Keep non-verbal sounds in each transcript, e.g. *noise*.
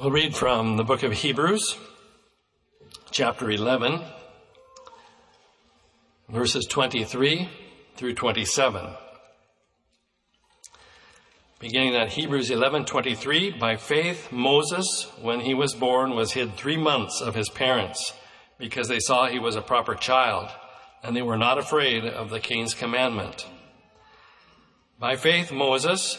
We'll read from the book of Hebrews, chapter 11, verses 23 through 27. Beginning at Hebrews 11:23, by faith Moses, when he was born, was hid 3 months of his parents, because they saw he was a proper child, and they were not afraid of the king's commandment. By faith Moses,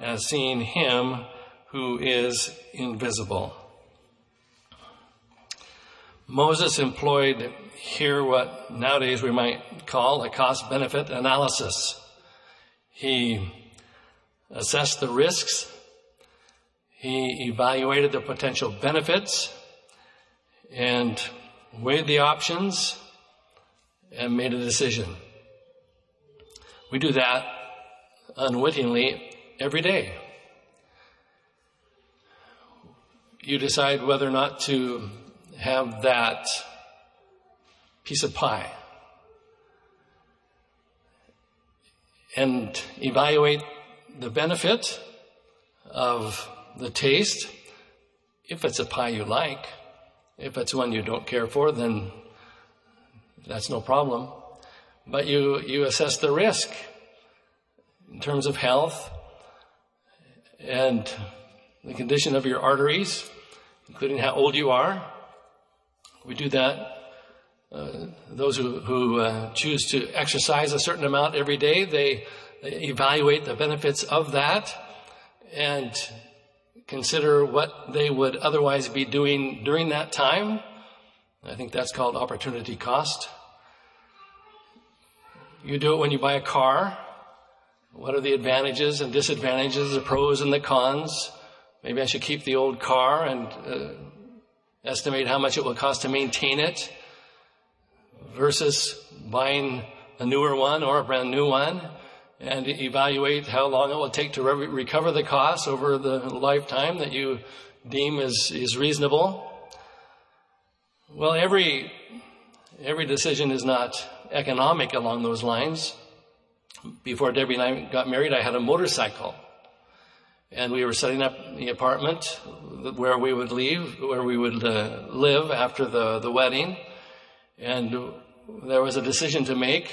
as seeing him who is invisible. Moses employed here what nowadays we might call a cost benefit analysis. He assessed the risks. He evaluated the potential benefits and weighed the options and made a decision. We do that unwittingly every day. You decide whether or not to have that piece of pie and evaluate the benefit of the taste. If it's a pie you like, if it's one you don't care for, then that's no problem. But you, you assess the risk in terms of health, and the condition of your arteries, including how old you are. We do that. Uh, those who, who uh, choose to exercise a certain amount every day, they, they evaluate the benefits of that and consider what they would otherwise be doing during that time. I think that's called opportunity cost. You do it when you buy a car. What are the advantages and disadvantages, the pros and the cons? Maybe I should keep the old car and uh, estimate how much it will cost to maintain it versus buying a newer one or a brand new one and evaluate how long it will take to re- recover the costs over the lifetime that you deem is, is reasonable. Well, every, every decision is not economic along those lines before Debbie and I got married, I had a motorcycle. And we were setting up the apartment where we would leave, where we would uh, live after the, the wedding. And there was a decision to make.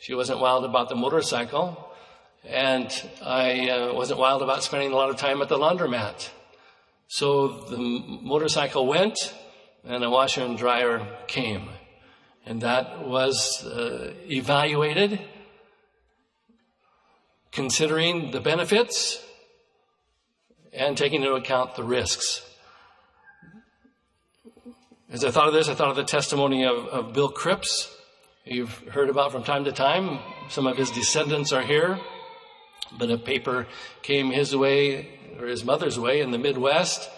She wasn't wild about the motorcycle. And I uh, wasn't wild about spending a lot of time at the laundromat. So the motorcycle went and a washer and dryer came. And that was uh, evaluated considering the benefits and taking into account the risks. As I thought of this, I thought of the testimony of, of Bill Cripps, you've heard about from time to time. Some of his descendants are here, but a paper came his way, or his mother's way, in the Midwest.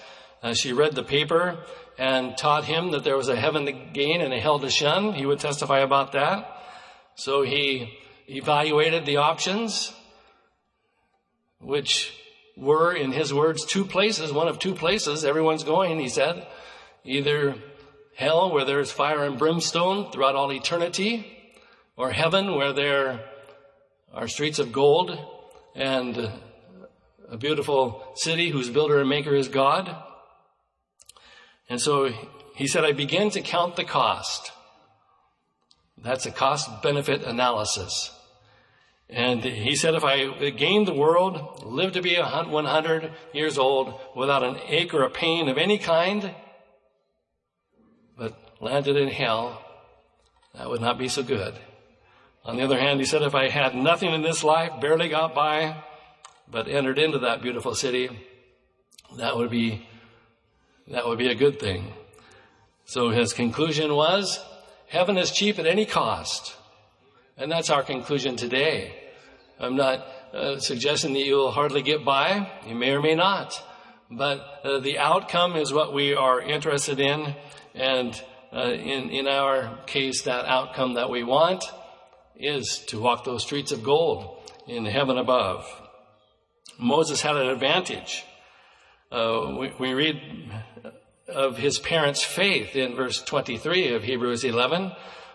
Uh, she read the paper and taught him that there was a heaven to gain and a hell to shun. He would testify about that. So he evaluated the options which were, in his words, two places, one of two places everyone's going, he said. Either hell, where there's fire and brimstone throughout all eternity, or heaven, where there are streets of gold and a beautiful city whose builder and maker is God. And so he said, I began to count the cost. That's a cost benefit analysis. And he said, if I gained the world, lived to be 100 years old without an ache or a pain of any kind, but landed in hell, that would not be so good. On the other hand, he said, if I had nothing in this life, barely got by, but entered into that beautiful city, that would be, that would be a good thing. So his conclusion was, heaven is cheap at any cost. And that's our conclusion today. I'm not uh, suggesting that you'll hardly get by. You may or may not. but uh, the outcome is what we are interested in. And uh, in, in our case, that outcome that we want is to walk those streets of gold in heaven above. Moses had an advantage. Uh, we, we read of his parents' faith in verse 23 of Hebrews 11.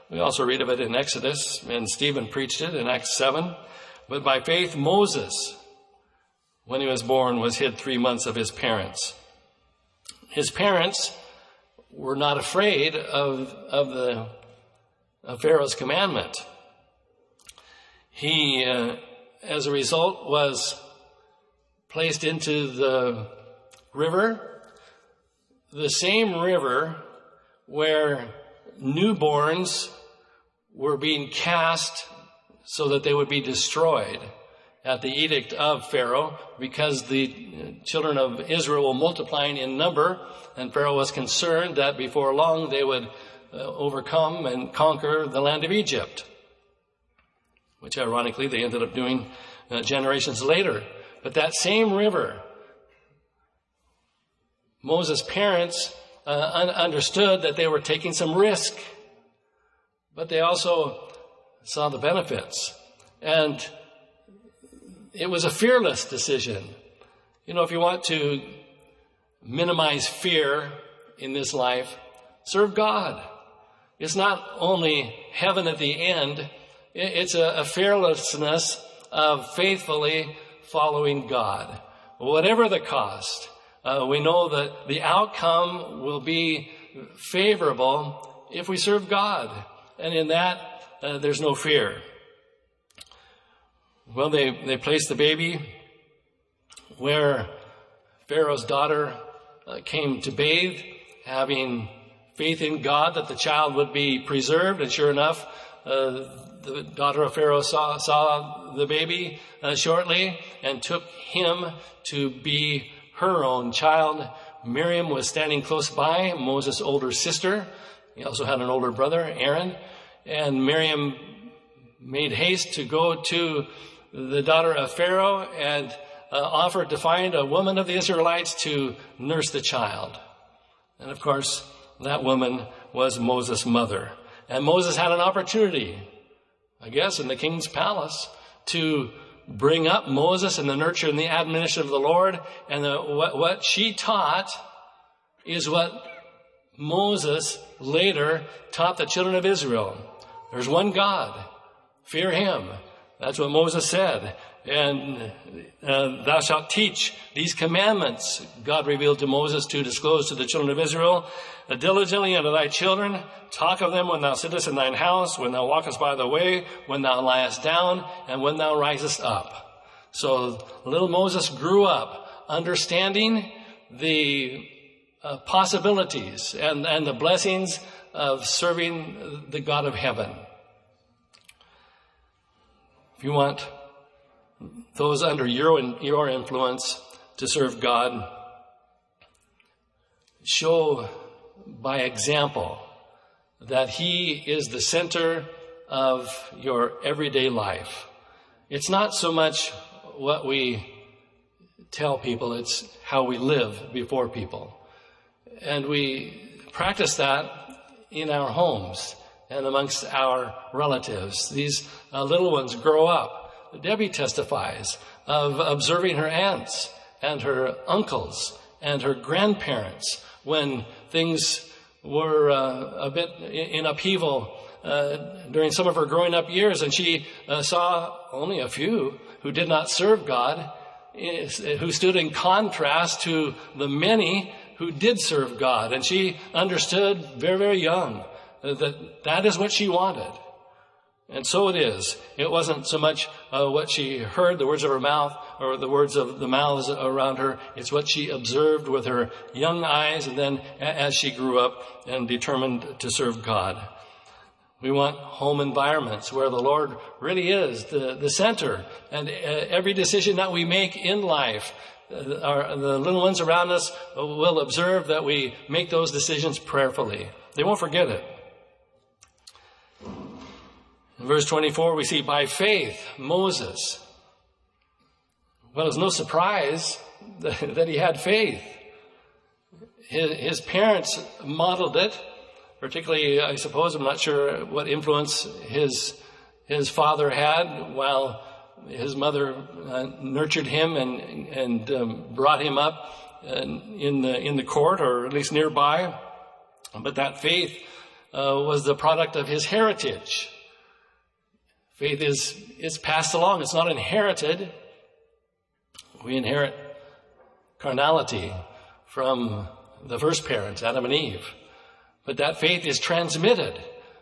We also read of it in Exodus, and Stephen preached it in Acts 7. But by faith, Moses, when he was born, was hid three months of his parents. His parents were not afraid of, of the of Pharaoh's commandment. He, uh, as a result, was placed into the river, the same river where newborns were being cast so that they would be destroyed at the edict of Pharaoh because the children of Israel were multiplying in number and Pharaoh was concerned that before long they would uh, overcome and conquer the land of Egypt, which ironically they ended up doing uh, generations later. But that same river, Moses' parents uh, understood that they were taking some risk, but they also saw the benefits. And it was a fearless decision. You know, if you want to minimize fear in this life, serve God. It's not only heaven at the end, it's a, a fearlessness of faithfully following God. Whatever the cost, uh, we know that the outcome will be favorable if we serve God. And in that, uh, there's no fear. Well, they, they placed the baby where Pharaoh's daughter uh, came to bathe, having faith in God that the child would be preserved. And sure enough, uh, the daughter of Pharaoh saw, saw the baby uh, shortly and took him to be her own child. Miriam was standing close by, Moses' older sister. He also had an older brother, Aaron. And Miriam made haste to go to the daughter of Pharaoh and uh, offered to find a woman of the Israelites to nurse the child. And of course, that woman was Moses' mother. And Moses had an opportunity, I guess, in the king's palace to bring up Moses and the nurture and the admonition of the Lord. And the, what, what she taught is what Moses later taught the children of Israel. There's one God. Fear him. That's what Moses said. And uh, thou shalt teach these commandments, God revealed to Moses to disclose to the children of Israel, uh, diligently unto thy children, talk of them when thou sittest in thine house, when thou walkest by the way, when thou liest down, and when thou risest up. So little Moses grew up understanding the uh, possibilities and, and the blessings of serving the God of heaven. If you want those under your, your influence to serve God, show by example that He is the center of your everyday life. It's not so much what we tell people, it's how we live before people. And we practice that in our homes and amongst our relatives. These uh, little ones grow up. Debbie testifies of observing her aunts and her uncles and her grandparents when things were uh, a bit in upheaval uh, during some of her growing up years, and she uh, saw only a few who did not serve God, who stood in contrast to the many who did serve God. And she understood very, very young that that is what she wanted. And so it is. It wasn't so much uh, what she heard, the words of her mouth, or the words of the mouths around her. It's what she observed with her young eyes, and then as she grew up and determined to serve God. We want home environments where the Lord really is the, the center, and uh, every decision that we make in life, our, the little ones around us will observe that we make those decisions prayerfully. They won't forget it. In verse 24, we see by faith, Moses. Well, it's no surprise *laughs* that he had faith. His, parents modeled it, particularly, I suppose, I'm not sure what influence his, his father had while his mother uh, nurtured him and, and um, brought him up uh, in the, in the court or at least nearby. But that faith uh, was the product of his heritage. Faith is, is passed along. It's not inherited. We inherit carnality from the first parents, Adam and Eve. But that faith is transmitted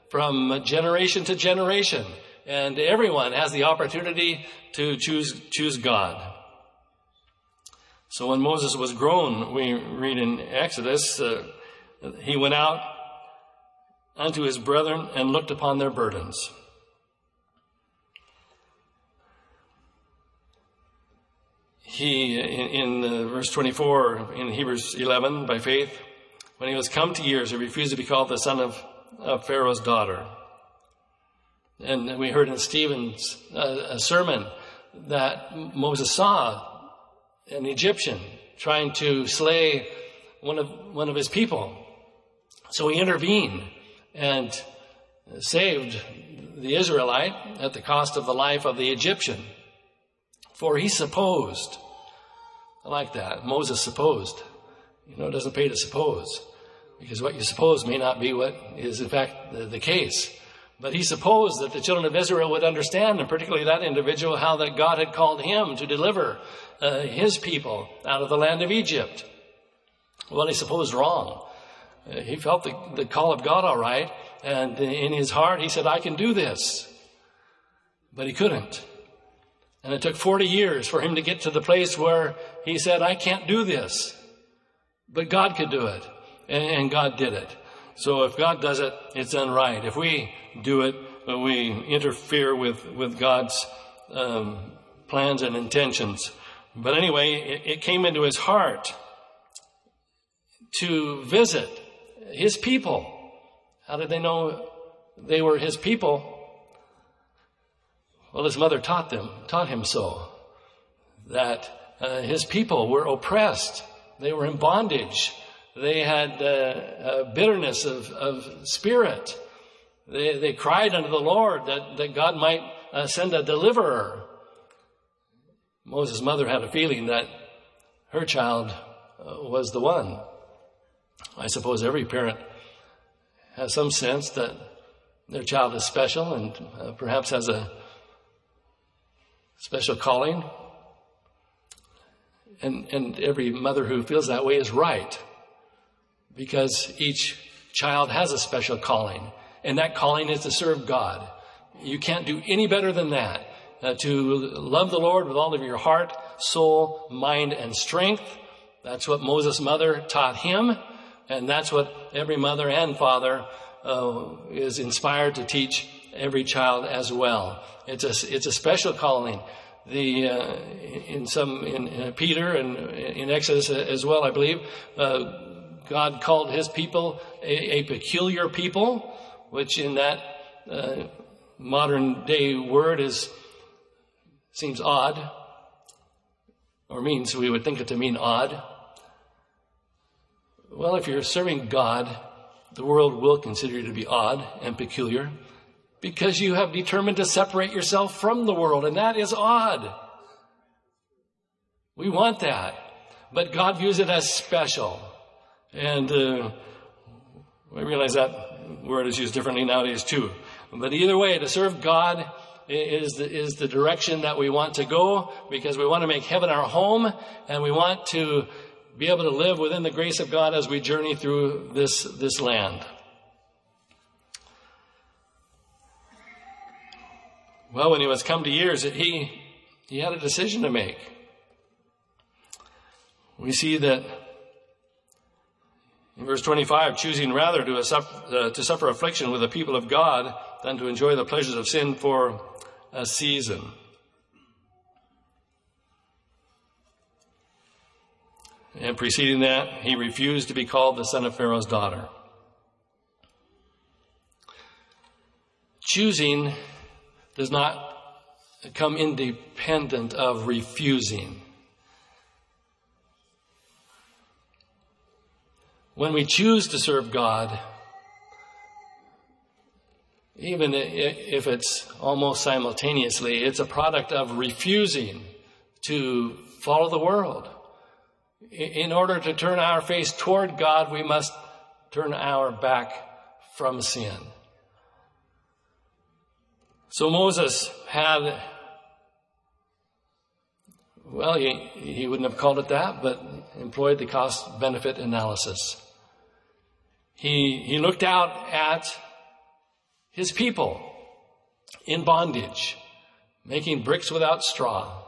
from generation to generation. And everyone has the opportunity to choose, choose God. So when Moses was grown, we read in Exodus, uh, he went out unto his brethren and looked upon their burdens. He, in, in uh, verse 24 in Hebrews 11, by faith, when he was come to years, he refused to be called the son of, of Pharaoh's daughter. And we heard in Stephen's uh, sermon that Moses saw an Egyptian trying to slay one of, one of his people. So he intervened and saved the Israelite at the cost of the life of the Egyptian. For he supposed, I like that, Moses supposed. You know, it doesn't pay to suppose, because what you suppose may not be what is in fact the, the case. But he supposed that the children of Israel would understand, and particularly that individual, how that God had called him to deliver uh, his people out of the land of Egypt. Well, he supposed wrong. Uh, he felt the, the call of God all right, and in his heart he said, I can do this. But he couldn't. And it took 40 years for him to get to the place where he said, I can't do this. But God could do it. And God did it. So if God does it, it's done right. If we do it, we interfere with, with God's um, plans and intentions. But anyway, it, it came into his heart to visit his people. How did they know they were his people? Well, his mother taught them, taught him so, that uh, his people were oppressed. They were in bondage. They had uh, bitterness of, of spirit. They, they cried unto the Lord that, that God might uh, send a deliverer. Moses' mother had a feeling that her child uh, was the one. I suppose every parent has some sense that their child is special and uh, perhaps has a special calling. And, and every mother who feels that way is right because each child has a special calling, and that calling is to serve God. You can't do any better than that. Uh, to love the Lord with all of your heart, soul, mind, and strength. That's what Moses' mother taught him, and that's what every mother and father uh, is inspired to teach every child as well. It's a, it's a special calling. The, uh, in some, in, in, Peter and in Exodus as well, I believe, uh, God called his people a, a, peculiar people, which in that uh, modern day word is, seems odd, or means we would think it to mean odd. Well, if you're serving God, the world will consider you to be odd and peculiar because you have determined to separate yourself from the world, and that is odd. We want that. But God views it as special. And uh, I realize that word is used differently nowadays too. But either way, to serve God is the, is the direction that we want to go because we want to make heaven our home and we want to be able to live within the grace of God as we journey through this, this land. Well, when he was come to years, he, he had a decision to make. We see that in verse 25, choosing rather to, uh, to suffer affliction with the people of God than to enjoy the pleasures of sin for a season. And preceding that, he refused to be called the son of Pharaoh's daughter. Choosing does not come independent of refusing. When we choose to serve God, even if it's almost simultaneously, it's a product of refusing to follow the world. In order to turn our face toward God, we must turn our back from sin. So Moses had, well, he, he wouldn't have called it that, but employed the cost benefit analysis. He, he looked out at his people in bondage, making bricks without straw.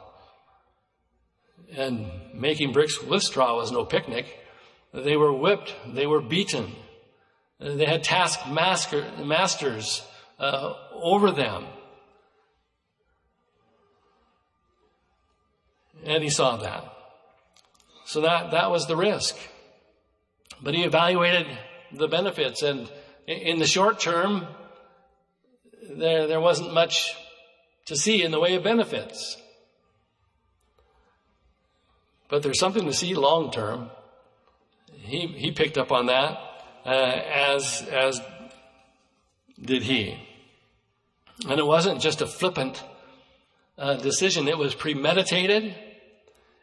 And making bricks with straw was no picnic. They were whipped. They were beaten. They had task masters uh, over them. And he saw that. So that, that was the risk. But he evaluated the benefits and in the short term, there, there wasn't much to see in the way of benefits. But there's something to see long term. He, he picked up on that, uh, as, as did he. And it wasn't just a flippant uh, decision, it was premeditated,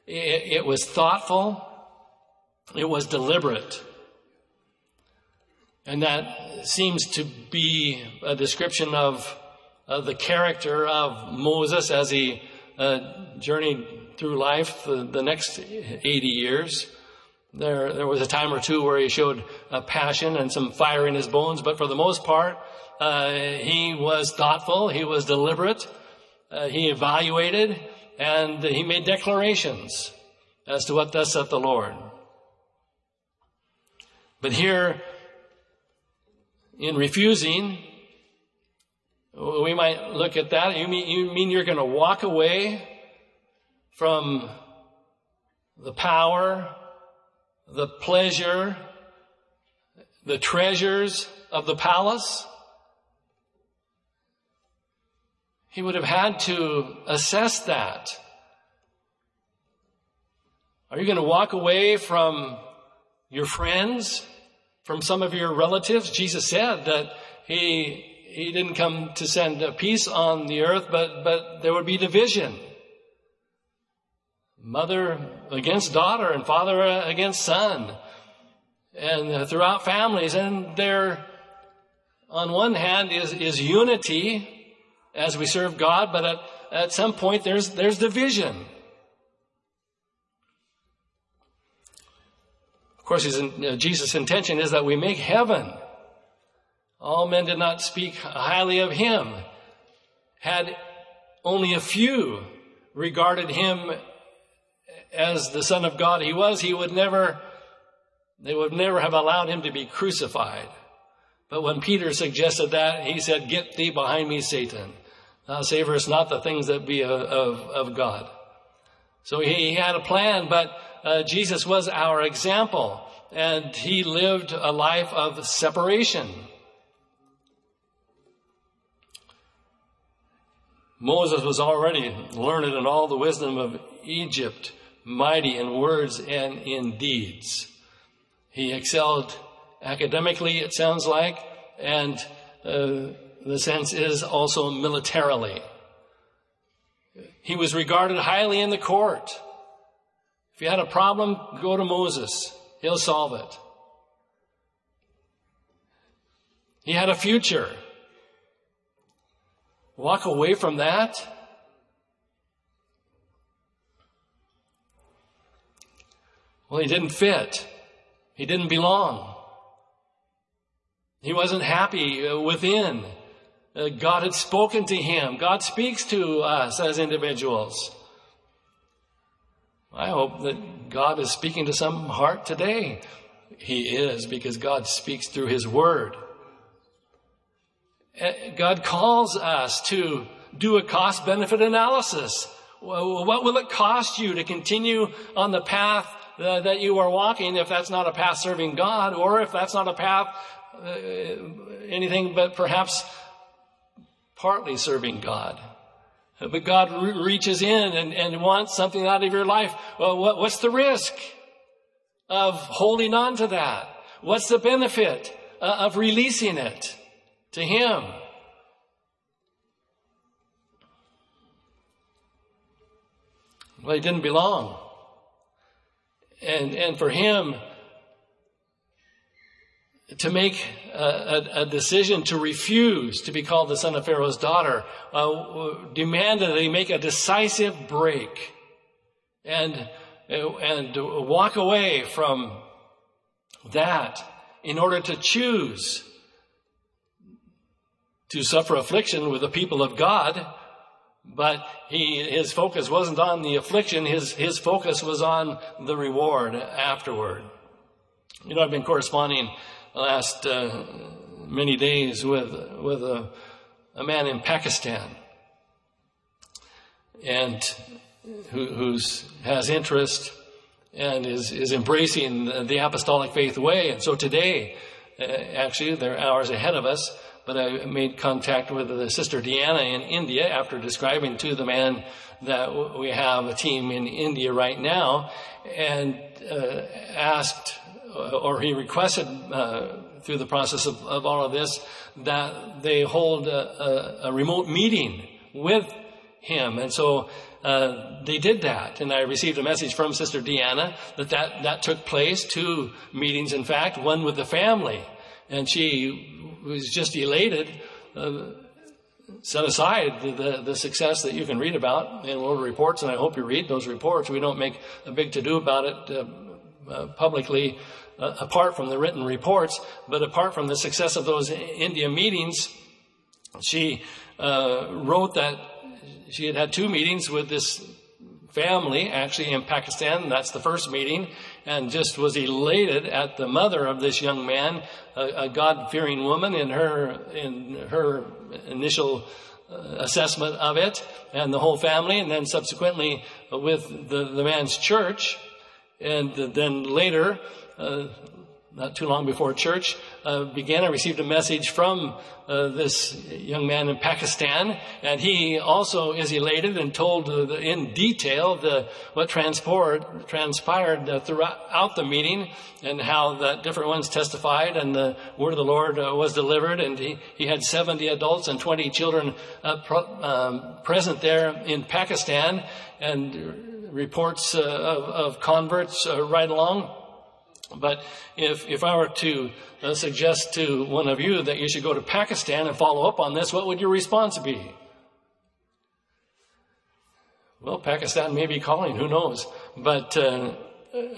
it, it was thoughtful, it was deliberate. And that seems to be a description of uh, the character of Moses as he uh, journeyed through life the, the, next 80 years. There, there was a time or two where he showed passion and some fire in his bones, but for the most part, uh, he was thoughtful, he was deliberate, uh, he evaluated, and he made declarations as to what thus saith the Lord. But here, in refusing, we might look at that. You mean, you mean you're going to walk away from the power, the pleasure, the treasures of the palace? He would have had to assess that. Are you going to walk away from your friends? From some of your relatives. Jesus said that he, he didn't come to send peace on the earth, but, but there would be division. Mother against daughter and father against son. And throughout families. And there, on one hand, is, is unity as we serve God, but at, at some point there's, there's division. Course, uh, Jesus' intention is that we make heaven. All men did not speak highly of him. Had only a few regarded him as the Son of God he was, he would never, they would never have allowed him to be crucified. But when Peter suggested that, he said, Get thee behind me, Satan. Thou savorest not the things that be of, of, of God. So he, had a plan, but uh, Jesus was our example, and he lived a life of separation. Moses was already learned in all the wisdom of Egypt, mighty in words and in deeds. He excelled academically, it sounds like, and uh, the sense is also militarily. He was regarded highly in the court. If you had a problem, go to Moses. He'll solve it. He had a future. Walk away from that. Well, he didn't fit. He didn't belong. He wasn't happy within. Uh, God had spoken to him. God speaks to us as individuals. I hope that God is speaking to some heart today. He is because God speaks through His Word. Eh, God calls us to do a cost benefit analysis. What will it cost you to continue on the path uh, that you are walking if that's not a path serving God or if that's not a path uh, anything but perhaps partly serving God? But God re- reaches in and, and, wants something out of your life. Well, what, what's the risk of holding on to that? What's the benefit uh, of releasing it to him? Well, he didn't belong. And, and for him to make a, a, decision to refuse to be called the son of Pharaoh's daughter uh, demanded that he make a decisive break and, and walk away from that in order to choose to suffer affliction with the people of God but he, his focus wasn't on the affliction, his, his focus was on the reward afterward. You know, I've been corresponding last uh, many days with, with a, a man in Pakistan and who who's, has interest and is, is embracing the apostolic faith way. And so today, uh, actually, they're hours ahead of us but I made contact with the sister Deanna in India after describing to the man that we have a team in India right now and uh, asked or he requested uh, through the process of, of, all of this that they hold a, a, a remote meeting with him. And so uh, they did that. And I received a message from Sister Deanna that, that that took place, two meetings in fact, one with the family. And she was just elated, uh, set aside the, the, the, success that you can read about in World Reports, and I hope you read those reports. We don't make a big to do about it uh, uh, publicly uh, apart from the written reports, but apart from the success of those India meetings, she uh, wrote that she had had two meetings with this family actually in Pakistan. That's the first meeting and just was elated at the mother of this young man, a, a God-fearing woman in her, in her initial uh, assessment of it and the whole family and then subsequently with the, the man's church. And then later, uh, not too long before church uh, began, I received a message from uh, this young man in Pakistan, and he also is elated and told uh, in detail the, what transpired, transpired uh, throughout the meeting and how the different ones testified and the word of the Lord uh, was delivered. And he, he had 70 adults and 20 children uh, pro, um, present there in Pakistan, and reports of, of, converts right along. But if, if I were to uh, suggest to one of you that you should go to Pakistan and follow up on this, what would your response be? Well, Pakistan may be calling, who knows? But uh,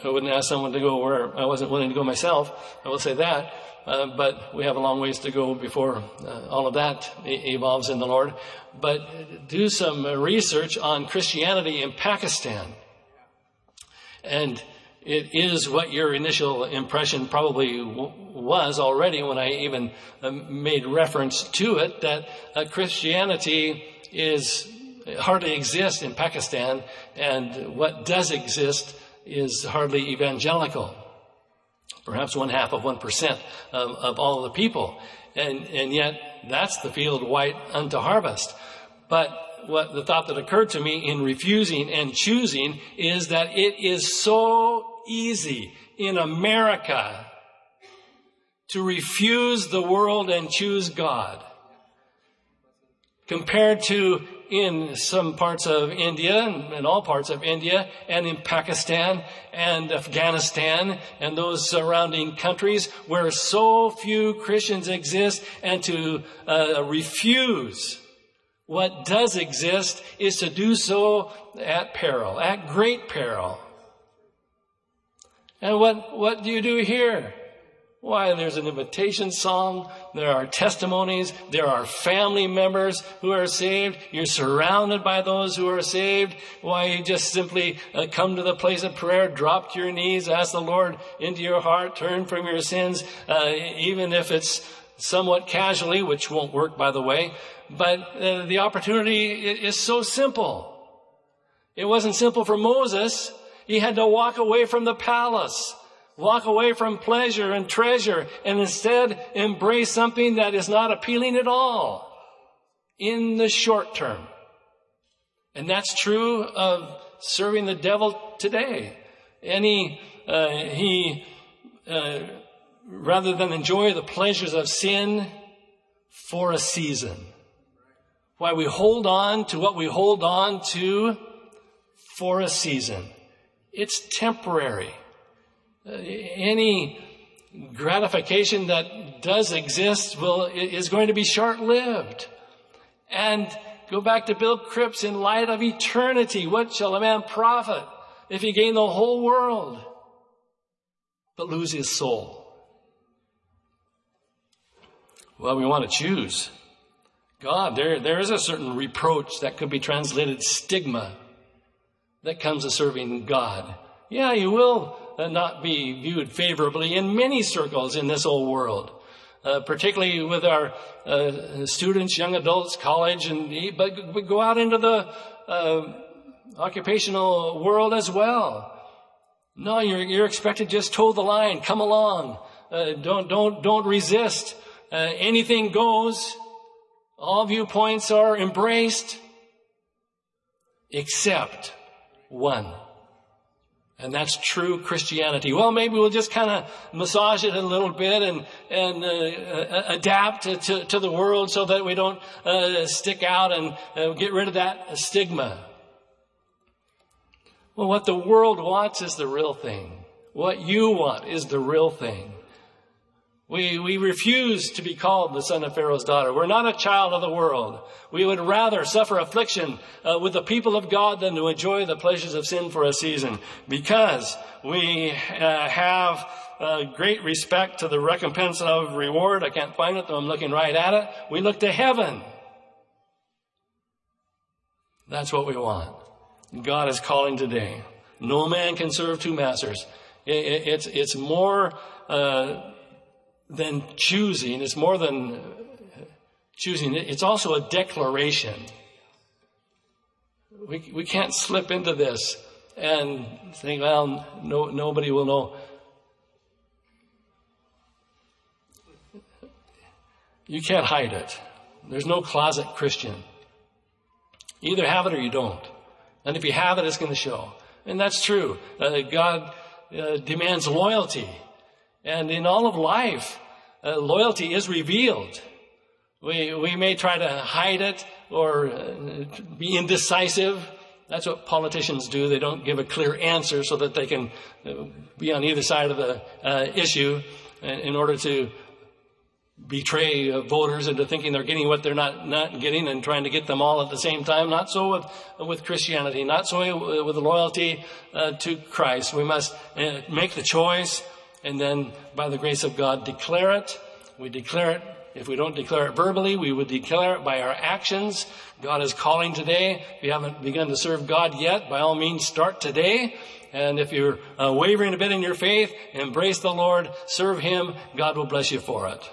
I wouldn't ask someone to go where I wasn't willing to go myself. I will say that. Uh, but we have a long ways to go before uh, all of that e- evolves in the Lord. But do some research on Christianity in Pakistan. And it is what your initial impression probably w- was already when I even uh, made reference to it that uh, Christianity is hardly exists in Pakistan and what does exist is hardly evangelical. Perhaps one half of one percent of, of all the people. And, and yet that's the field white unto harvest. But what the thought that occurred to me in refusing and choosing is that it is so easy in America to refuse the world and choose God compared to in some parts of India and in all parts of India and in Pakistan and Afghanistan and those surrounding countries where so few Christians exist and to uh, refuse what does exist is to do so at peril, at great peril. And what, what do you do here? Why, there's an invitation song. There are testimonies. There are family members who are saved. You're surrounded by those who are saved. Why, you just simply uh, come to the place of prayer, drop to your knees, ask the Lord into your heart, turn from your sins, uh, even if it's somewhat casually, which won't work, by the way. But uh, the opportunity is so simple. It wasn't simple for Moses. He had to walk away from the palace, walk away from pleasure and treasure, and instead embrace something that is not appealing at all in the short term. And that's true of serving the devil today. He, uh, he uh, rather than enjoy the pleasures of sin for a season. Why we hold on to what we hold on to for a season. It's temporary. Uh, any gratification that does exist will, is going to be short-lived. And go back to Bill Cripps in light of eternity. What shall a man profit if he gain the whole world but lose his soul? Well, we want to choose. God, there, there is a certain reproach that could be translated stigma that comes to serving God. Yeah, you will not be viewed favorably in many circles in this old world. Uh, particularly with our uh, students, young adults, college, and but, but go out into the uh, occupational world as well. No, you're, you're expected to just toe the line, come along, uh, don't don't don't resist. Uh, anything goes. All viewpoints are embraced, except one. And that's true Christianity. Well, maybe we'll just kind of massage it a little bit and, and uh, uh, adapt to, to the world so that we don't uh, stick out and uh, get rid of that stigma. Well, what the world wants is the real thing. What you want is the real thing. We, we refuse to be called the son of Pharaoh's daughter. We're not a child of the world. We would rather suffer affliction uh, with the people of God than to enjoy the pleasures of sin for a season because we uh, have uh, great respect to the recompense of reward. I can't find it, though I'm looking right at it. We look to heaven. That's what we want. God is calling today. No man can serve two masters. It, it, it's, it's more, uh, than choosing. It's more than choosing. It's also a declaration. We, we can't slip into this and think, well, no, nobody will know. You can't hide it. There's no closet Christian. You either have it or you don't. And if you have it, it's going to show. And that's true. Uh, God uh, demands loyalty. And in all of life, uh, loyalty is revealed. We, we may try to hide it or uh, be indecisive. That's what politicians do. They don't give a clear answer so that they can uh, be on either side of the uh, issue in order to betray voters into thinking they're getting what they're not, not getting and trying to get them all at the same time. Not so with, with Christianity. Not so with loyalty uh, to Christ. We must uh, make the choice and then by the grace of God declare it. We declare it. If we don't declare it verbally, we would declare it by our actions. God is calling today. If you haven't begun to serve God yet, by all means start today. And if you're uh, wavering a bit in your faith, embrace the Lord, serve Him. God will bless you for it.